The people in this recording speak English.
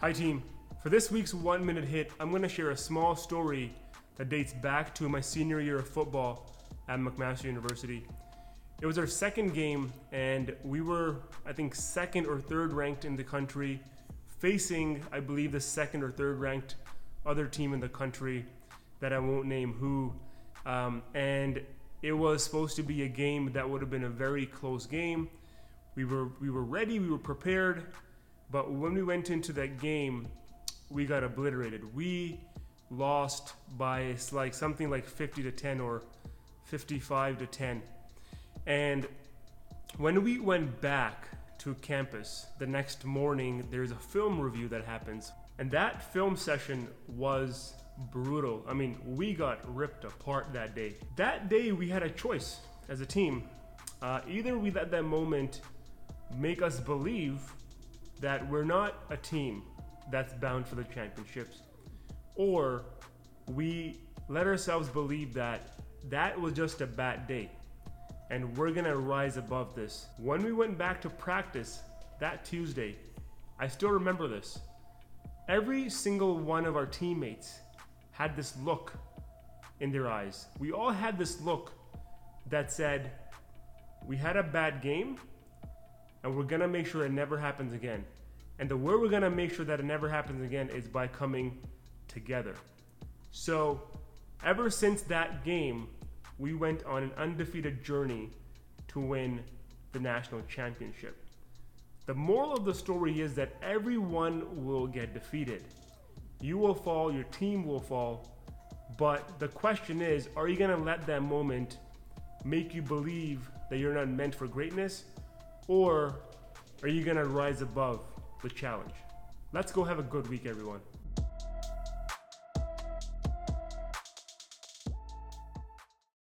Hi, team. For this week's one minute HIIT, I'm going to share a small story that dates back to my senior year of football at McMaster University. It was our second game, and we were, I think, second or third ranked in the country, facing, I believe, the second or third ranked other team in the country that I won't name who. Um, and it was supposed to be a game that would have been a very close game. We were we were ready, we were prepared, but when we went into that game, we got obliterated. We lost by like something like 50 to 10 or 55 to 10. And when we went back to campus the next morning, there's a film review that happens. And that film session was brutal. I mean, we got ripped apart that day. That day, we had a choice as a team. Uh, either we let that moment make us believe that we're not a team that's bound for the championships, or we let ourselves believe that that was just a bad day and we're gonna rise above this. When we went back to practice that Tuesday, I still remember this. Every single one of our teammates had this look in their eyes. We all had this look that said, We had a bad game, and we're gonna make sure it never happens again. And the way we're gonna make sure that it never happens again is by coming together. So, ever since that game, we went on an undefeated journey to win the national championship. The moral of the story is that everyone will get defeated. You will fall, your team will fall. But the question is are you going to let that moment make you believe that you're not meant for greatness? Or are you going to rise above the challenge? Let's go have a good week, everyone.